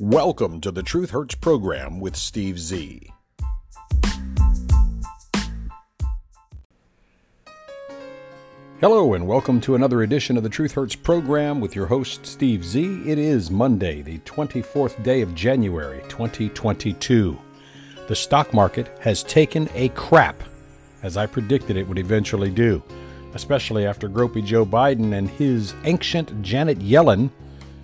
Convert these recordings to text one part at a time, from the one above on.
Welcome to the Truth Hurts program with Steve Z. Hello, and welcome to another edition of the Truth Hurts program with your host, Steve Z. It is Monday, the 24th day of January, 2022. The stock market has taken a crap, as I predicted it would eventually do, especially after gropey Joe Biden and his ancient Janet Yellen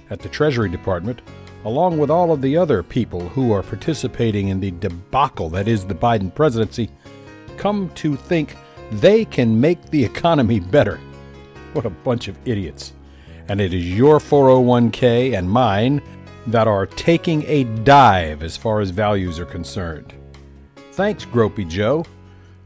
at the Treasury Department along with all of the other people who are participating in the debacle that is the Biden presidency, come to think they can make the economy better. What a bunch of idiots. And it is your 401k and mine that are taking a dive as far as values are concerned. Thanks, Gropey Joe.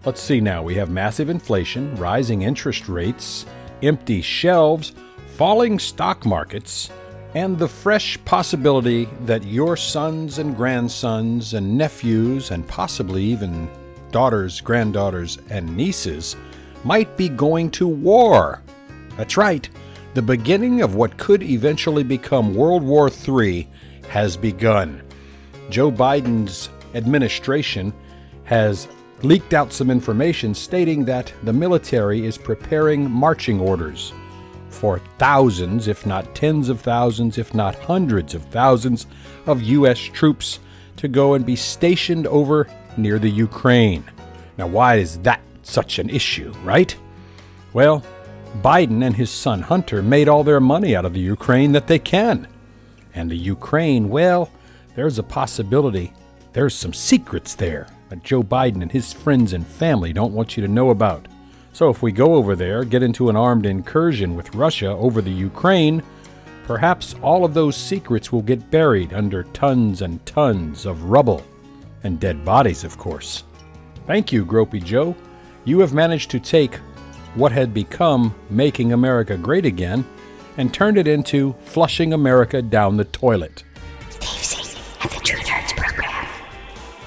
Let's see now. We have massive inflation, rising interest rates, empty shelves, falling stock markets, and the fresh possibility that your sons and grandsons and nephews and possibly even daughters, granddaughters, and nieces might be going to war. That's right, the beginning of what could eventually become World War III has begun. Joe Biden's administration has leaked out some information stating that the military is preparing marching orders for thousands, if not tens of thousands, if not hundreds of thousands of U.S. troops to go and be stationed over near the Ukraine. Now, why is that such an issue, right? Well, Biden and his son Hunter made all their money out of the Ukraine that they can. And the Ukraine, well, there's a possibility there's some secrets there that Joe Biden and his friends and family don't want you to know about. So if we go over there, get into an armed incursion with Russia over the Ukraine, perhaps all of those secrets will get buried under tons and tons of rubble. And dead bodies, of course. Thank you, Gropey Joe. You have managed to take what had become Making America Great Again and turned it into Flushing America Down the Toilet. Steve Z at the Hurts program.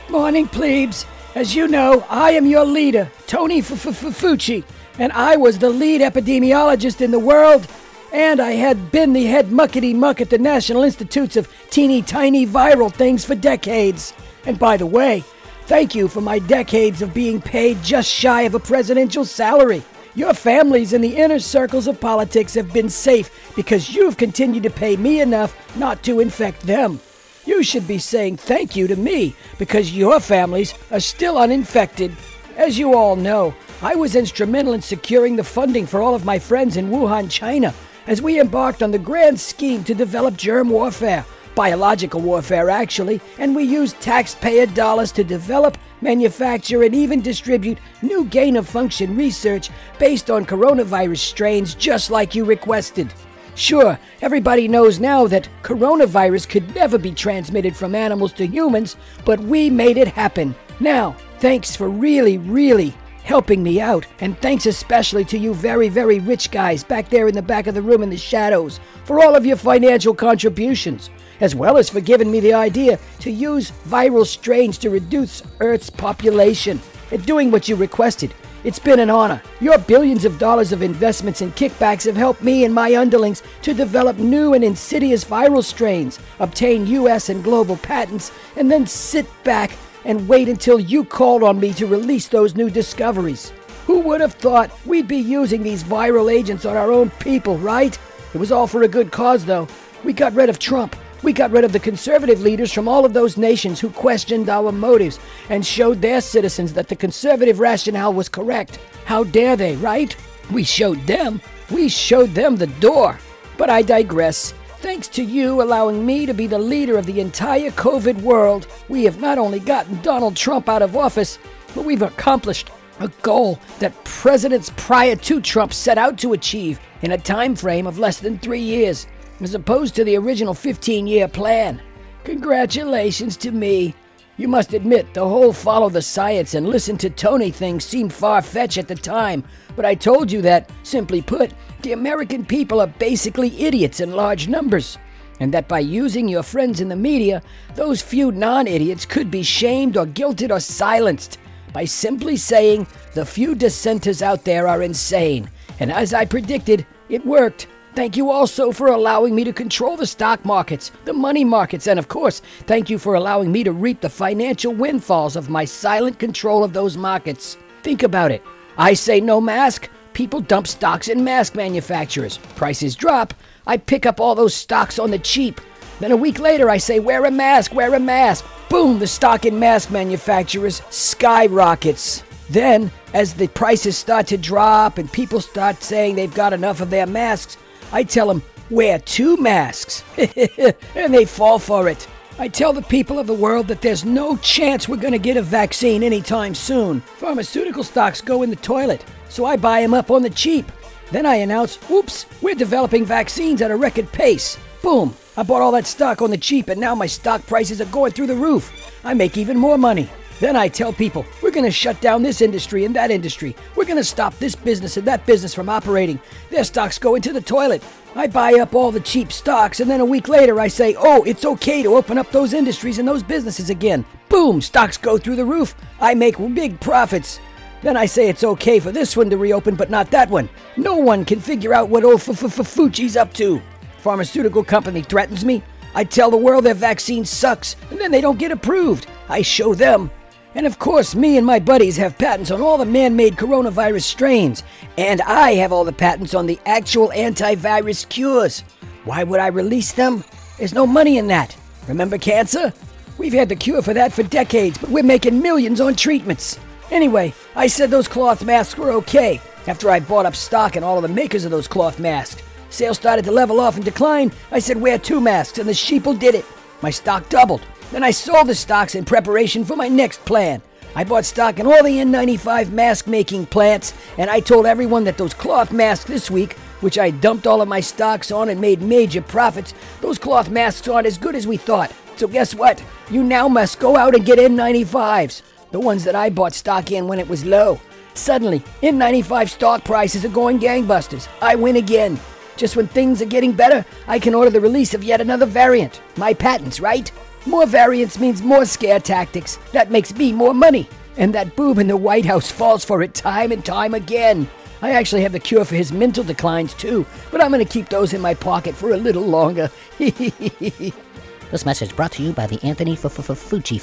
Morning, plebes. As you know, I am your leader, Tony Fucci, and I was the lead epidemiologist in the world, and I had been the head muckety muck at the National Institutes of Teeny Tiny Viral Things for decades. And by the way, thank you for my decades of being paid just shy of a presidential salary. Your families in the inner circles of politics have been safe because you've continued to pay me enough not to infect them. You should be saying thank you to me because your families are still uninfected. As you all know, I was instrumental in securing the funding for all of my friends in Wuhan, China, as we embarked on the grand scheme to develop germ warfare, biological warfare actually, and we used taxpayer dollars to develop, manufacture, and even distribute new gain of function research based on coronavirus strains just like you requested. Sure, everybody knows now that coronavirus could never be transmitted from animals to humans, but we made it happen. Now, thanks for really, really helping me out, and thanks especially to you very, very rich guys back there in the back of the room in the shadows for all of your financial contributions, as well as for giving me the idea to use viral strains to reduce Earth's population and doing what you requested. It's been an honor. Your billions of dollars of investments and kickbacks have helped me and my underlings to develop new and insidious viral strains, obtain U.S. and global patents, and then sit back and wait until you called on me to release those new discoveries. Who would have thought we'd be using these viral agents on our own people, right? It was all for a good cause, though. We got rid of Trump. We got rid of the conservative leaders from all of those nations who questioned our motives and showed their citizens that the conservative rationale was correct. How dare they, right? We showed them. We showed them the door. But I digress. Thanks to you allowing me to be the leader of the entire COVID world, we have not only gotten Donald Trump out of office, but we've accomplished a goal that presidents prior to Trump set out to achieve in a time frame of less than 3 years as opposed to the original 15 year plan. Congratulations to me. You must admit, the whole follow the science and listen to Tony thing seemed far fetched at the time, but I told you that, simply put, the American people are basically idiots in large numbers, and that by using your friends in the media, those few non idiots could be shamed or guilted or silenced by simply saying the few dissenters out there are insane. And as I predicted, it worked. Thank you also for allowing me to control the stock markets, the money markets, and of course, thank you for allowing me to reap the financial windfalls of my silent control of those markets. Think about it. I say no mask, people dump stocks in mask manufacturers. Prices drop, I pick up all those stocks on the cheap. Then a week later, I say, wear a mask, wear a mask. Boom, the stock in mask manufacturers skyrockets. Then, as the prices start to drop and people start saying they've got enough of their masks, I tell them, wear two masks. and they fall for it. I tell the people of the world that there's no chance we're going to get a vaccine anytime soon. Pharmaceutical stocks go in the toilet, so I buy them up on the cheap. Then I announce, oops, we're developing vaccines at a record pace. Boom, I bought all that stock on the cheap, and now my stock prices are going through the roof. I make even more money. Then I tell people, we're going to shut down this industry and that industry. We're going to stop this business and that business from operating. Their stocks go into the toilet. I buy up all the cheap stocks, and then a week later I say, oh, it's okay to open up those industries and those businesses again. Boom, stocks go through the roof. I make big profits. Then I say it's okay for this one to reopen, but not that one. No one can figure out what old Fucci's up to. Pharmaceutical company threatens me. I tell the world their vaccine sucks, and then they don't get approved. I show them and of course, me and my buddies have patents on all the man made coronavirus strains, and I have all the patents on the actual antivirus cures. Why would I release them? There's no money in that. Remember cancer? We've had the cure for that for decades, but we're making millions on treatments. Anyway, I said those cloth masks were okay after I bought up stock in all of the makers of those cloth masks. Sales started to level off and decline. I said wear two masks, and the sheeple did it. My stock doubled. Then I sold the stocks in preparation for my next plan. I bought stock in all the N95 mask making plants, and I told everyone that those cloth masks this week, which I dumped all of my stocks on and made major profits, those cloth masks aren't as good as we thought. So guess what? You now must go out and get N95s, the ones that I bought stock in when it was low. Suddenly, N95 stock prices are going gangbusters. I win again. Just when things are getting better, I can order the release of yet another variant. My patents, right? More variants means more scare tactics. That makes me more money. And that boob in the White House falls for it time and time again. I actually have the cure for his mental declines too, but I'm going to keep those in my pocket for a little longer. this message brought to you by the Anthony Fucci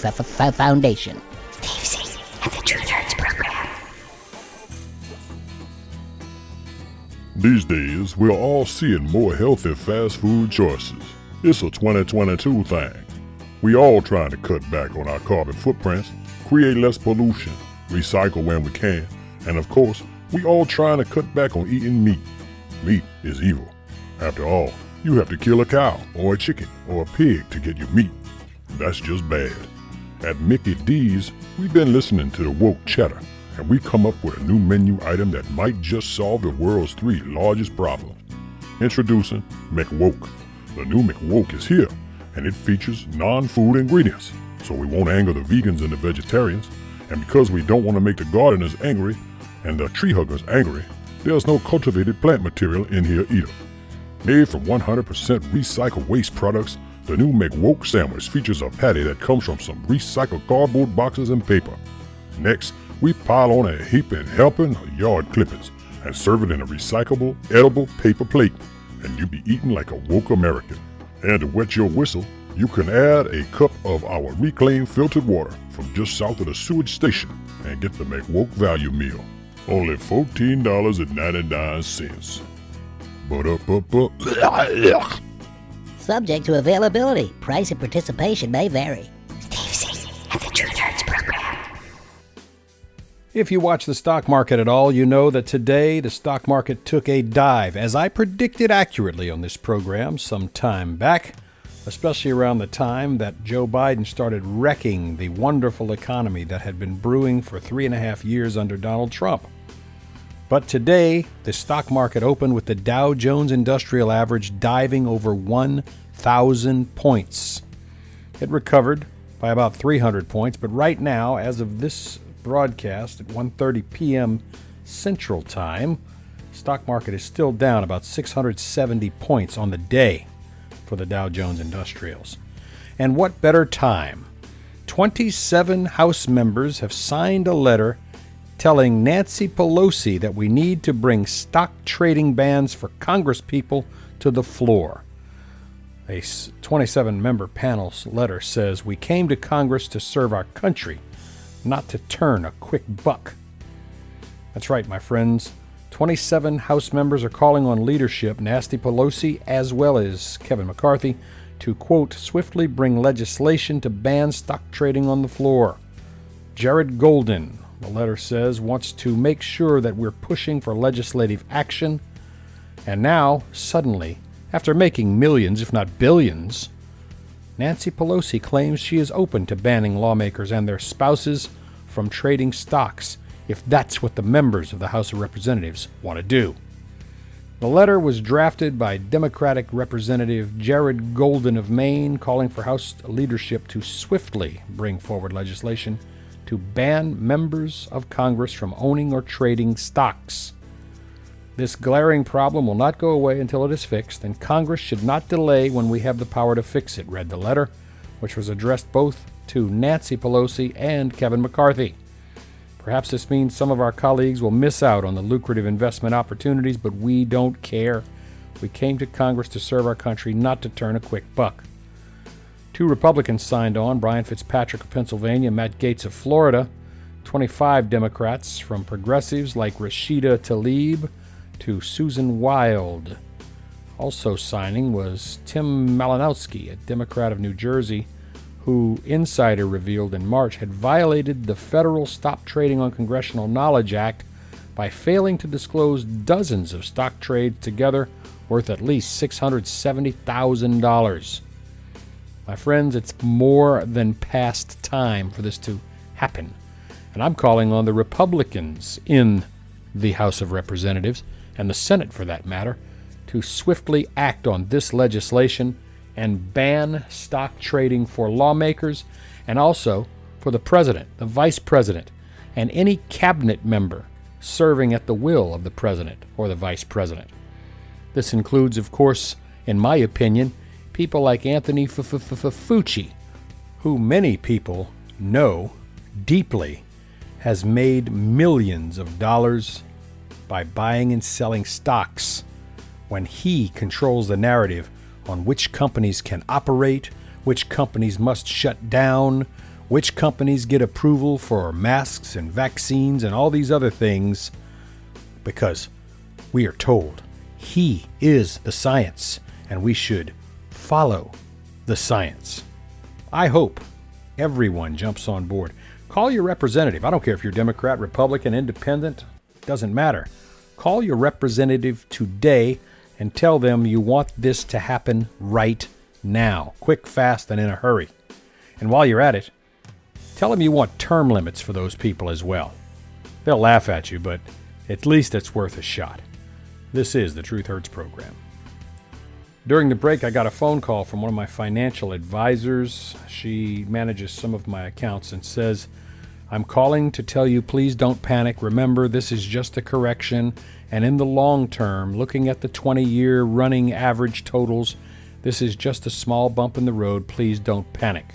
Foundation. Steve Z and the Truth Hurts program. These days, we're all seeing more healthy fast food choices. It's a 2022 thing. We all trying to cut back on our carbon footprints, create less pollution, recycle when we can, and of course, we all trying to cut back on eating meat. Meat is evil. After all, you have to kill a cow or a chicken or a pig to get your meat. That's just bad. At Mickey D's, we've been listening to the woke chatter, and we come up with a new menu item that might just solve the world's three largest problems. Introducing McWoke. The new McWoke is here and it features non-food ingredients, so we won't anger the vegans and the vegetarians. And because we don't want to make the gardeners angry and the tree huggers angry, there's no cultivated plant material in here either. Made from 100% recycled waste products, the new McWoke sandwich features a patty that comes from some recycled cardboard boxes and paper. Next, we pile on a heaping helping of yard clippings and serve it in a recyclable, edible paper plate, and you'll be eating like a woke American. And to wet your whistle, you can add a cup of our reclaimed filtered water from just south of the sewage station and get the McWoke Value Meal. Only $14.99. But up, up, up. Subject to availability. Price and participation may vary. Steve Z and the Truth Hurts program. If you watch the stock market at all, you know that today the stock market took a dive, as I predicted accurately on this program some time back, especially around the time that Joe Biden started wrecking the wonderful economy that had been brewing for three and a half years under Donald Trump. But today, the stock market opened with the Dow Jones Industrial Average diving over 1,000 points. It recovered by about 300 points, but right now, as of this broadcast at 1:30 p.m. Central Time. Stock market is still down about 670 points on the day for the Dow Jones Industrials. And what better time? 27 House members have signed a letter telling Nancy Pelosi that we need to bring stock trading bans for Congress people to the floor. A 27 member panel's letter says we came to Congress to serve our country, not to turn a quick buck. That's right, my friends. 27 House members are calling on leadership, Nasty Pelosi as well as Kevin McCarthy, to, quote, swiftly bring legislation to ban stock trading on the floor. Jared Golden, the letter says, wants to make sure that we're pushing for legislative action. And now, suddenly, after making millions, if not billions, Nancy Pelosi claims she is open to banning lawmakers and their spouses from trading stocks if that's what the members of the House of Representatives want to do. The letter was drafted by Democratic Representative Jared Golden of Maine, calling for House leadership to swiftly bring forward legislation to ban members of Congress from owning or trading stocks. This glaring problem will not go away until it is fixed, and Congress should not delay when we have the power to fix it, read the letter, which was addressed both to Nancy Pelosi and Kevin McCarthy. Perhaps this means some of our colleagues will miss out on the lucrative investment opportunities, but we don't care. We came to Congress to serve our country, not to turn a quick buck. Two Republicans signed on Brian Fitzpatrick of Pennsylvania, Matt Gaetz of Florida. 25 Democrats, from progressives like Rashida Tlaib to Susan Wild. Also signing was Tim Malinowski, a Democrat of New Jersey who Insider revealed in March had violated the federal Stop Trading on Congressional Knowledge Act by failing to disclose dozens of stock trades together worth at least $670,000. My friends, it's more than past time for this to happen. And I'm calling on the Republicans in the House of Representatives, and the Senate for that matter, to swiftly act on this legislation and ban stock trading for lawmakers and also for the president, the vice president, and any cabinet member serving at the will of the president or the vice president. This includes, of course, in my opinion, people like Anthony Fauci, who many people know deeply has made millions of dollars by buying and selling stocks when he controls the narrative on which companies can operate, which companies must shut down, which companies get approval for masks and vaccines and all these other things, because we are told he is the science and we should follow the science. I hope everyone jumps on board. Call your representative. I don't care if you're Democrat, Republican, Independent, doesn't matter. Call your representative today and tell them you want this to happen right now, quick, fast, and in a hurry. And while you're at it, tell them you want term limits for those people as well. They'll laugh at you, but at least it's worth a shot. This is the Truth Hurts program. During the break, I got a phone call from one of my financial advisors. She manages some of my accounts and says, I'm calling to tell you please don't panic. Remember, this is just a correction and in the long term, looking at the 20 year running average totals, this is just a small bump in the road. Please don't panic.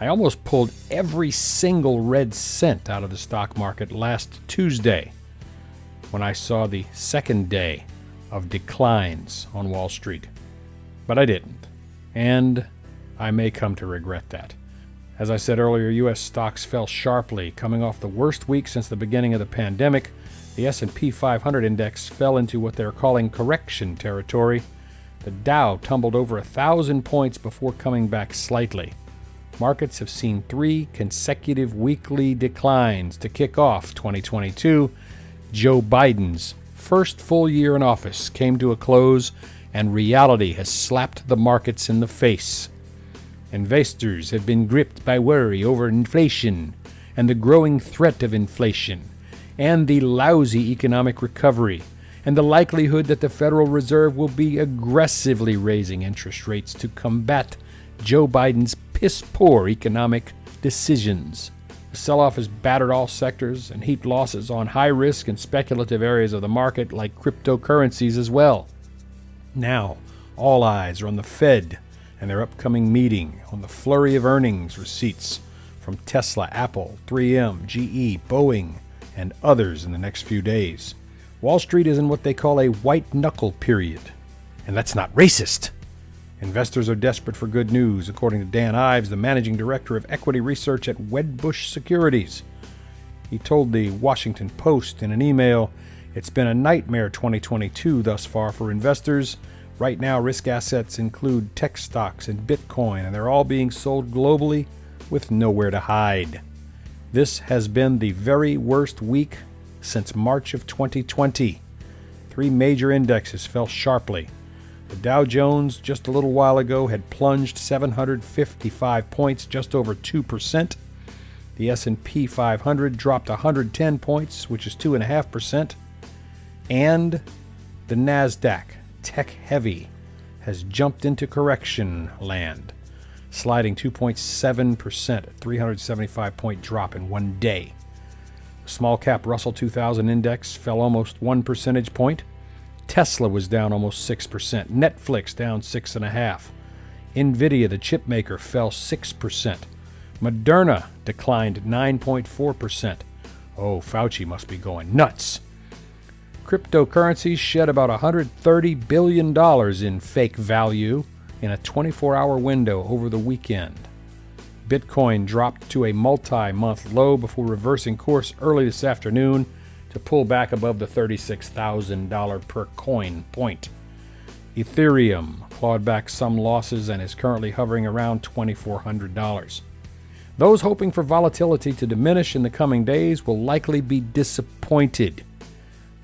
I almost pulled every single red cent out of the stock market last Tuesday when I saw the second day of declines on Wall Street. But I didn't. And I may come to regret that. As I said earlier, US stocks fell sharply, coming off the worst week since the beginning of the pandemic the S&P 500 index fell into what they're calling correction territory. The Dow tumbled over a thousand points before coming back slightly. Markets have seen three consecutive weekly declines to kick off 2022. Joe Biden's first full year in office came to a close, and reality has slapped the markets in the face. Investors have been gripped by worry over inflation and the growing threat of inflation and the lousy economic recovery, and the likelihood that the Federal Reserve will be aggressively raising interest rates to combat Joe Biden's piss poor economic decisions. The sell off has battered all sectors and heaped losses on high risk and speculative areas of the market like cryptocurrencies as well. Now, all eyes are on the Fed and their upcoming meeting, on the flurry of earnings receipts from Tesla, Apple, 3M, GE, Boeing, and others in the next few days. Wall Street is in what they call a white knuckle period. And that's not racist. Investors are desperate for good news, according to Dan Ives, the managing director of equity research at Wedbush Securities. He told the Washington Post in an email It's been a nightmare 2022 thus far for investors. Right now, risk assets include tech stocks and Bitcoin, and they're all being sold globally with nowhere to hide. This has been the very worst week since March of 2020. Three major indexes fell sharply. The Dow Jones just a little while ago had plunged 755 points, just over 2%. The S&P 500 dropped 110 points, which is 2.5%. And the Nasdaq, tech heavy, has jumped into correction land, sliding 2.7%, a 375 point drop in one day. The small cap Russell 2000 index fell almost 1 percentage point. Tesla was down almost 6%, Netflix down 6.5%. Nvidia, the chip maker, fell 6%. Moderna declined 9.4%. Oh, Fauci must be going nuts. Cryptocurrencies shed about $130 billion in fake value in a 24 hour window over the weekend. Bitcoin dropped to a multi month low before reversing course early this afternoon to pull back above the $36,000 per coin point. Ethereum clawed back some losses and is currently hovering around $2,400. Those hoping for volatility to diminish in the coming days will likely be disappointed.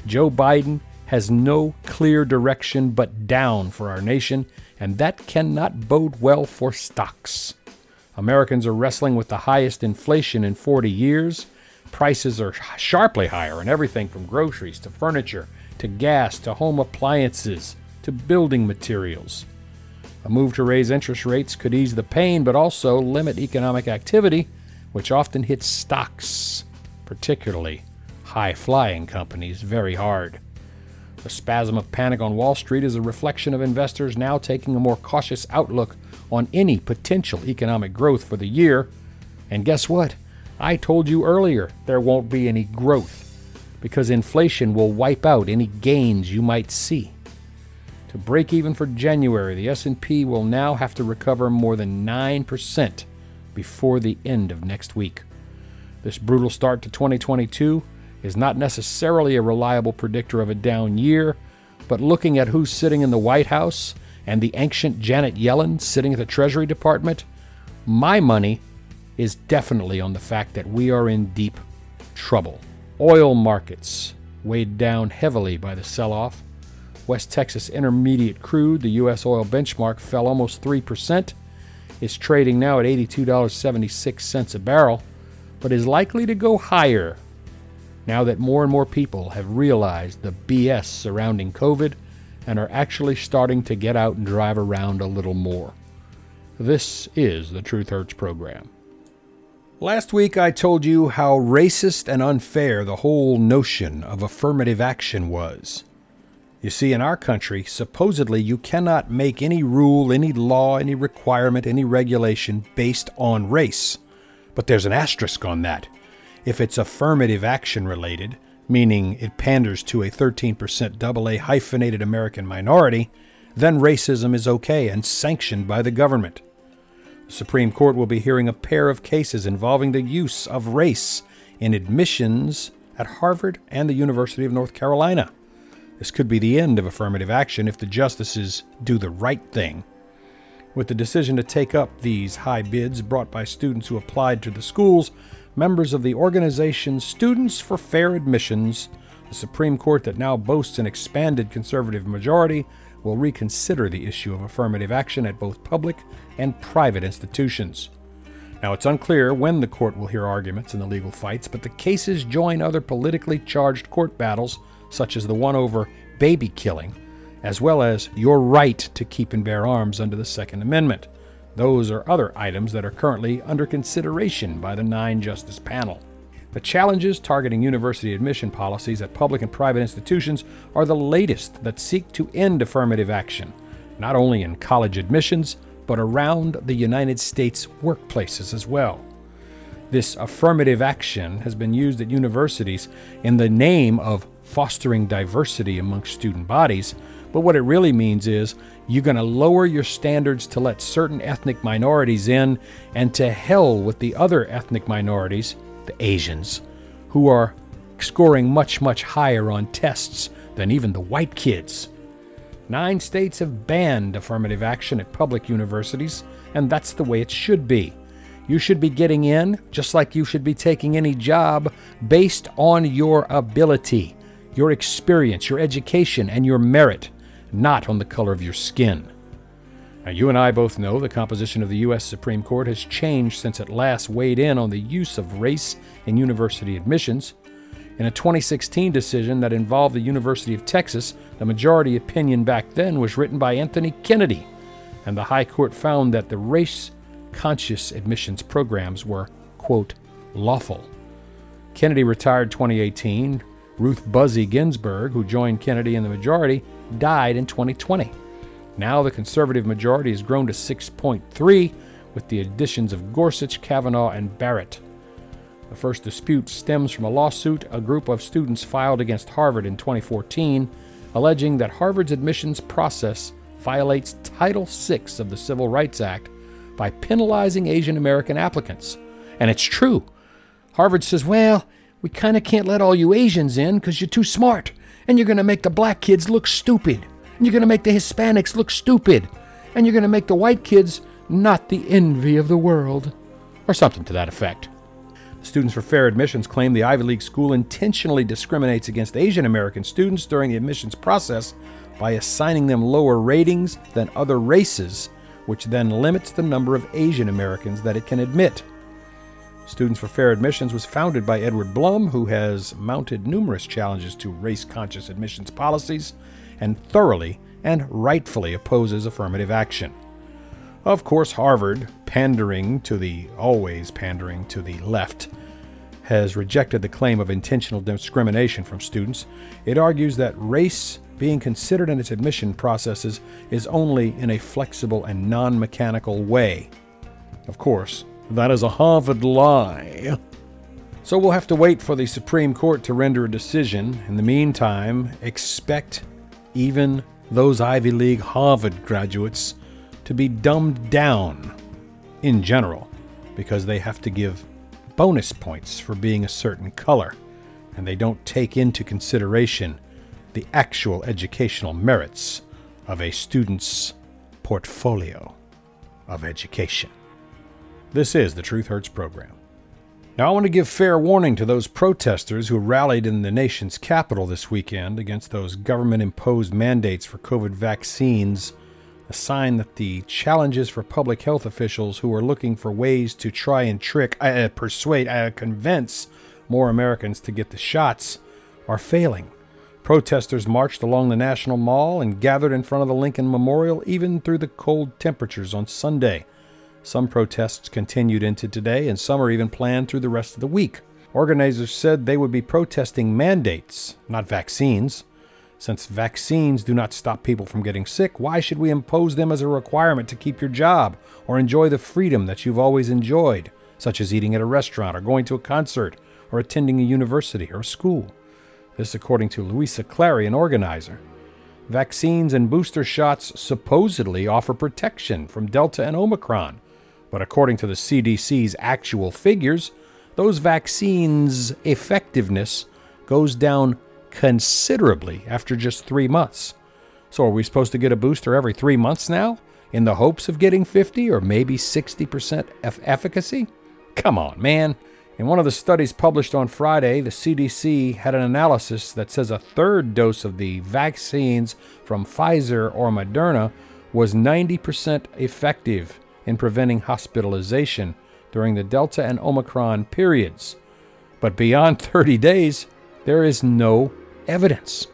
Joe Biden has no clear direction but down for our nation, and that cannot bode well for stocks. Americans are wrestling with the highest inflation in 40 years. Prices are sharply higher in everything from groceries to furniture to gas to home appliances to building materials. A move to raise interest rates could ease the pain but also limit economic activity, which often hits stocks, particularly high flying companies, very hard. The spasm of panic on Wall Street is a reflection of investors now taking a more cautious outlook on any potential economic growth for the year. And guess what? I told you earlier there won't be any growth because inflation will wipe out any gains you might see. To break even for January, the S&P will now have to recover more than 9% before the end of next week. This brutal start to 2022 is not necessarily a reliable predictor of a down year, but looking at who's sitting in the White House and the ancient Janet Yellen sitting at the Treasury Department, my money is definitely on the fact that we are in deep trouble. Oil markets weighed down heavily by the sell off. West Texas Intermediate crude, the U.S. oil benchmark, fell almost 3%, is trading now at $82.76 a barrel, but is likely to go higher now that more and more people have realized the BS surrounding COVID and are actually starting to get out and drive around a little more. This is the Truth Hurts program. Last week I told you how racist and unfair the whole notion of affirmative action was. You see, in our country, supposedly you cannot make any rule, any law, any requirement, any regulation based on race. But there's an asterisk on that. If it's affirmative action related, meaning it panders to a 13% AA hyphenated American minority, then racism is okay and sanctioned by the government. The Supreme Court will be hearing a pair of cases involving the use of race in admissions at Harvard and the University of North Carolina. This could be the end of affirmative action if the justices do the right thing. With the decision to take up these high bids brought by students who applied to the schools, members of the organization Students for Fair Admissions, the Supreme Court that now boasts an expanded conservative majority, will reconsider the issue of affirmative action at both public and private institutions. Now, it's unclear when the court will hear arguments in the legal fights, but the cases join other politically charged court battles, such as the one over baby killing, as well as your right to keep and bear arms under the Second Amendment. Those are other items that are currently under consideration by the nine justice panel. The challenges targeting university admission policies at public and private institutions are the latest that seek to end affirmative action, not only in college admissions, but around the United States workplaces as well. This affirmative action has been used at universities in the name of fostering diversity amongst student bodies, but what it really means is you're going to lower your standards to let certain ethnic minorities in, and to hell with the other ethnic minorities, the Asians, who are scoring much, much higher on tests than even the white kids. Nine states have banned affirmative action at public universities, and that's the way it should be. You should be getting in, just like you should be taking any job, based on your ability, your experience, your education, and your merit not on the color of your skin. Now, you and I both know the composition of the U.S. Supreme Court has changed since it last weighed in on the use of race in university admissions. In a 2016 decision that involved the University of Texas, the majority opinion back then was written by Anthony Kennedy, and the High Court found that the race conscious admissions programs were, quote, lawful. Kennedy retired 2018. Ruth Buzzy Ginsburg, who joined Kennedy in the majority, died in 2020. Now the conservative majority has grown to 6.3 with the additions of Gorsuch, Kavanaugh, and Barrett. The first dispute stems from a lawsuit a group of students filed against Harvard in 2014, alleging that Harvard's admissions process violates Title VI of the Civil Rights Act by penalizing Asian American applicants. And it's true. Harvard says, well, we kind of can't let all you Asians in because you're too smart and you're going to make the black kids look stupid, and you're going to make the Hispanics look stupid, and you're going to make the white kids not the envy of the world, or something to that effect. Students for Fair Admissions claim the Ivy League school intentionally discriminates against Asian American students during the admissions process by assigning them lower ratings than other races, which then limits the number of Asian Americans that it can admit. Students for Fair Admissions was founded by Edward Blum, who has mounted numerous challenges to race conscious admissions policies and thoroughly and rightfully opposes affirmative action. Of course, Harvard, pandering to the always pandering to the left, has rejected the claim of intentional discrimination from students. It argues that race being considered in its admission processes is only in a flexible and non mechanical way. Of course, that is a Harvard lie. So we'll have to wait for the Supreme Court to render a decision. In the meantime, expect even those Ivy League Harvard graduates to be dumbed down in general because they have to give bonus points for being a certain color and they don't take into consideration the actual educational merits of a student's portfolio of education. This is the Truth Hurts program. Now, I want to give fair warning to those protesters who rallied in the nation's capital this weekend against those government imposed mandates for COVID vaccines, a sign that the challenges for public health officials who are looking for ways to try and trick, uh, persuade, uh, convince more Americans to get the shots are failing. Protesters marched along the National Mall and gathered in front of the Lincoln Memorial even through the cold temperatures on Sunday. Some protests continued into today, and some are even planned through the rest of the week. Organizers said they would be protesting mandates, not vaccines. Since vaccines do not stop people from getting sick, why should we impose them as a requirement to keep your job or enjoy the freedom that you've always enjoyed, such as eating at a restaurant or going to a concert or attending a university or a school? This, according to Louisa Clary, an organizer. Vaccines and booster shots supposedly offer protection from Delta and Omicron, but according to the CDC's actual figures, those vaccines' effectiveness goes down considerably after just three months. So, are we supposed to get a booster every three months now in the hopes of getting 50 or maybe 60% of efficacy? Come on, man. In one of the studies published on Friday, the CDC had an analysis that says a third dose of the vaccines from Pfizer or Moderna was 90% effective in preventing hospitalization during the Delta and Omicron periods. But beyond 30 days, there is no evidence.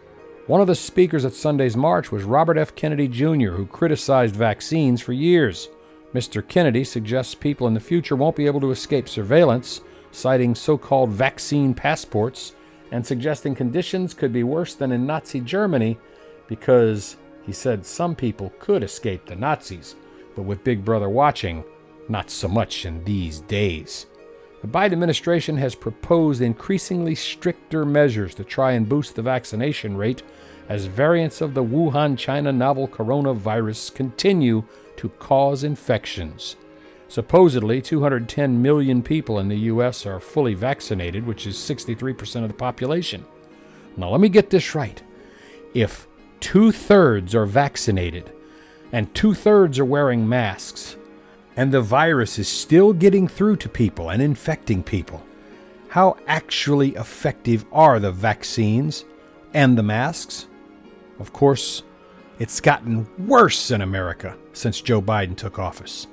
One of the speakers at Sunday's march was Robert F. Kennedy Jr., who criticized vaccines for years. Mr. Kennedy suggests people in the future won't be able to escape surveillance, citing so called vaccine passports, and suggesting conditions could be worse than in Nazi Germany because he said some people could escape the Nazis but with Big Brother watching, not so much in these days. The Biden administration has proposed increasingly stricter measures to try and boost the vaccination rate as variants of the Wuhan, China novel coronavirus continue to cause infections. Supposedly, 210 million people in the U.S. are fully vaccinated, which is 63% of the population. Now, let me get this right. If two thirds are vaccinated and two thirds are wearing masks, and the virus is still getting through to people and infecting people, how actually effective are the vaccines and the masks? Of course, it's gotten worse in America since Joe Biden took office.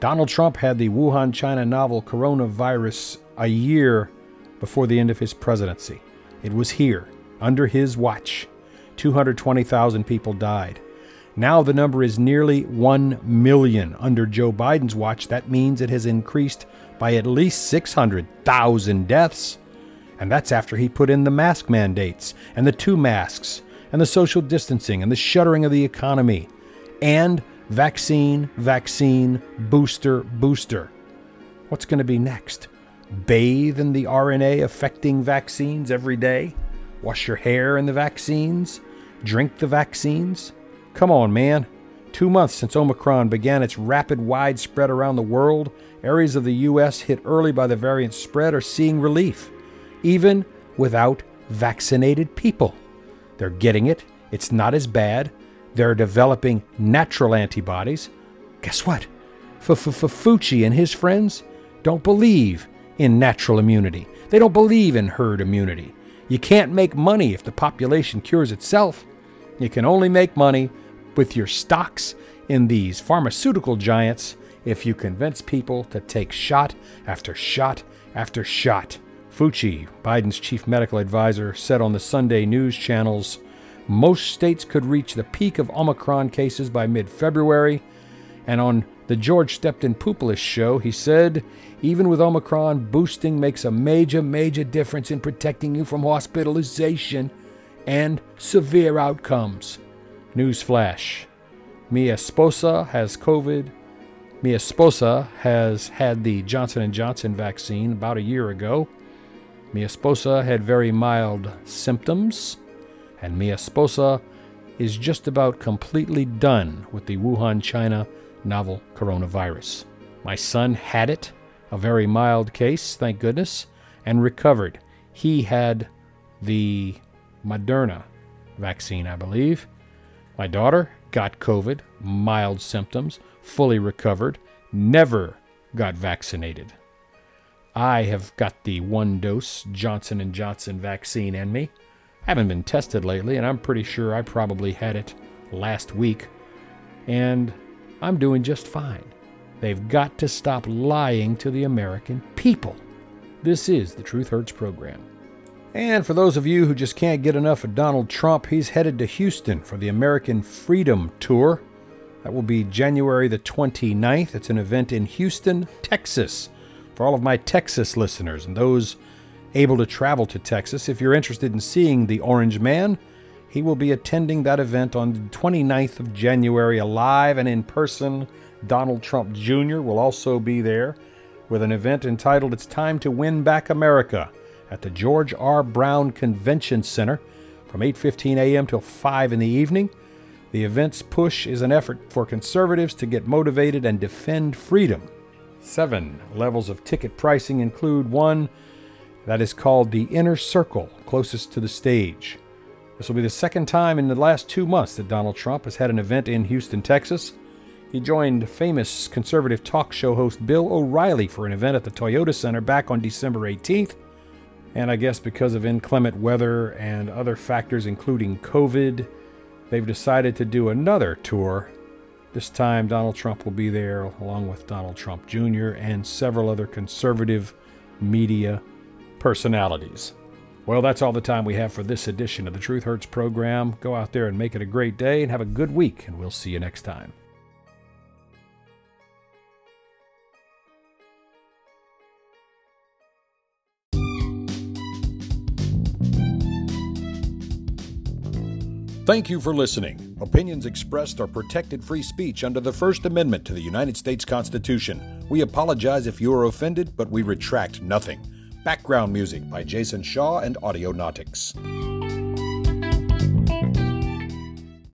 Donald Trump had the Wuhan, China novel coronavirus a year before the end of his presidency. It was here, under his watch. 220,000 people died. Now the number is nearly 1 million. Under Joe Biden's watch, that means it has increased by at least 600,000 deaths. And that's after he put in the mask mandates, and the two masks, and the social distancing, and the shuttering of the economy, and vaccine, vaccine, booster, booster. What's going to be next? Bathe in the RNA affecting vaccines every day? Wash your hair in the vaccines? Drink the vaccines? Come on, man. Two months since Omicron began its rapid widespread around the world, areas of the U.S. hit early by the variant spread are seeing relief, even without vaccinated people. They're getting it, it's not as bad, they're developing natural antibodies. Guess what? Fauci and his friends don't believe in natural immunity. They don't believe in herd immunity. You can't make money if the population cures itself. You can only make money with your stocks in these pharmaceutical giants if you convince people to take shot after shot after shot. Fauci, Biden's chief medical advisor, said on the Sunday news channels most states could reach the peak of Omicron cases by mid February. And on the George Stepton Stephanopoulos show, he said, even with Omicron, boosting makes a major, major difference in protecting you from hospitalization and severe outcomes. Newsflash. Mi esposa has COVID. Mi esposa has had the Johnson & Johnson vaccine about a year ago. Mi esposa had very mild symptoms, and mi esposa is just about completely done with the Wuhan, China novel coronavirus. My son had it, a very mild case, thank goodness, and recovered. He had the Moderna vaccine, I believe. My daughter got COVID, mild symptoms, fully recovered, never got vaccinated. I have got the one dose Johnson & Johnson vaccine in me. I haven't been tested lately and I'm pretty sure I probably had it last week and I'm doing just fine. They've got to stop lying to the American people. This is the Truth Hurts program. And for those of you who just can't get enough of Donald Trump, he's headed to Houston for the American Freedom Tour. That will be January the 29th. It's an event in Houston, Texas. For all of my Texas listeners and those able to travel to Texas, if you're interested in seeing the Orange Man, he will be attending that event on the 29th of January, alive and in person. Donald Trump Jr. will also be there with an event entitled It's Time to Win Back America at the George R. Brown Convention Center from 8:15 a.m. till 5 in the evening. The event's push is an effort for conservatives to get motivated and defend freedom. Seven levels of ticket pricing include one that is called the Inner Circle, closest to the stage. This will be the second time in the last two months that Donald Trump has had an event in Houston, Texas. He joined famous conservative talk show host Bill O'Reilly for an event at the Toyota Center back on December 18th. And I guess because of inclement weather and other factors, including COVID, they've decided to do another tour. This time, Donald Trump will be there along with Donald Trump Jr. and several other conservative media personalities. Well, that's all the time we have for this edition of the Truth Hurts program. Go out there and make it a great day and have a good week, and we'll see you next time. Thank you for listening. Opinions expressed are protected free speech under the First Amendment to the United States Constitution. We apologize if you are offended, but we retract nothing. Background music by Jason Shaw and Audionautix.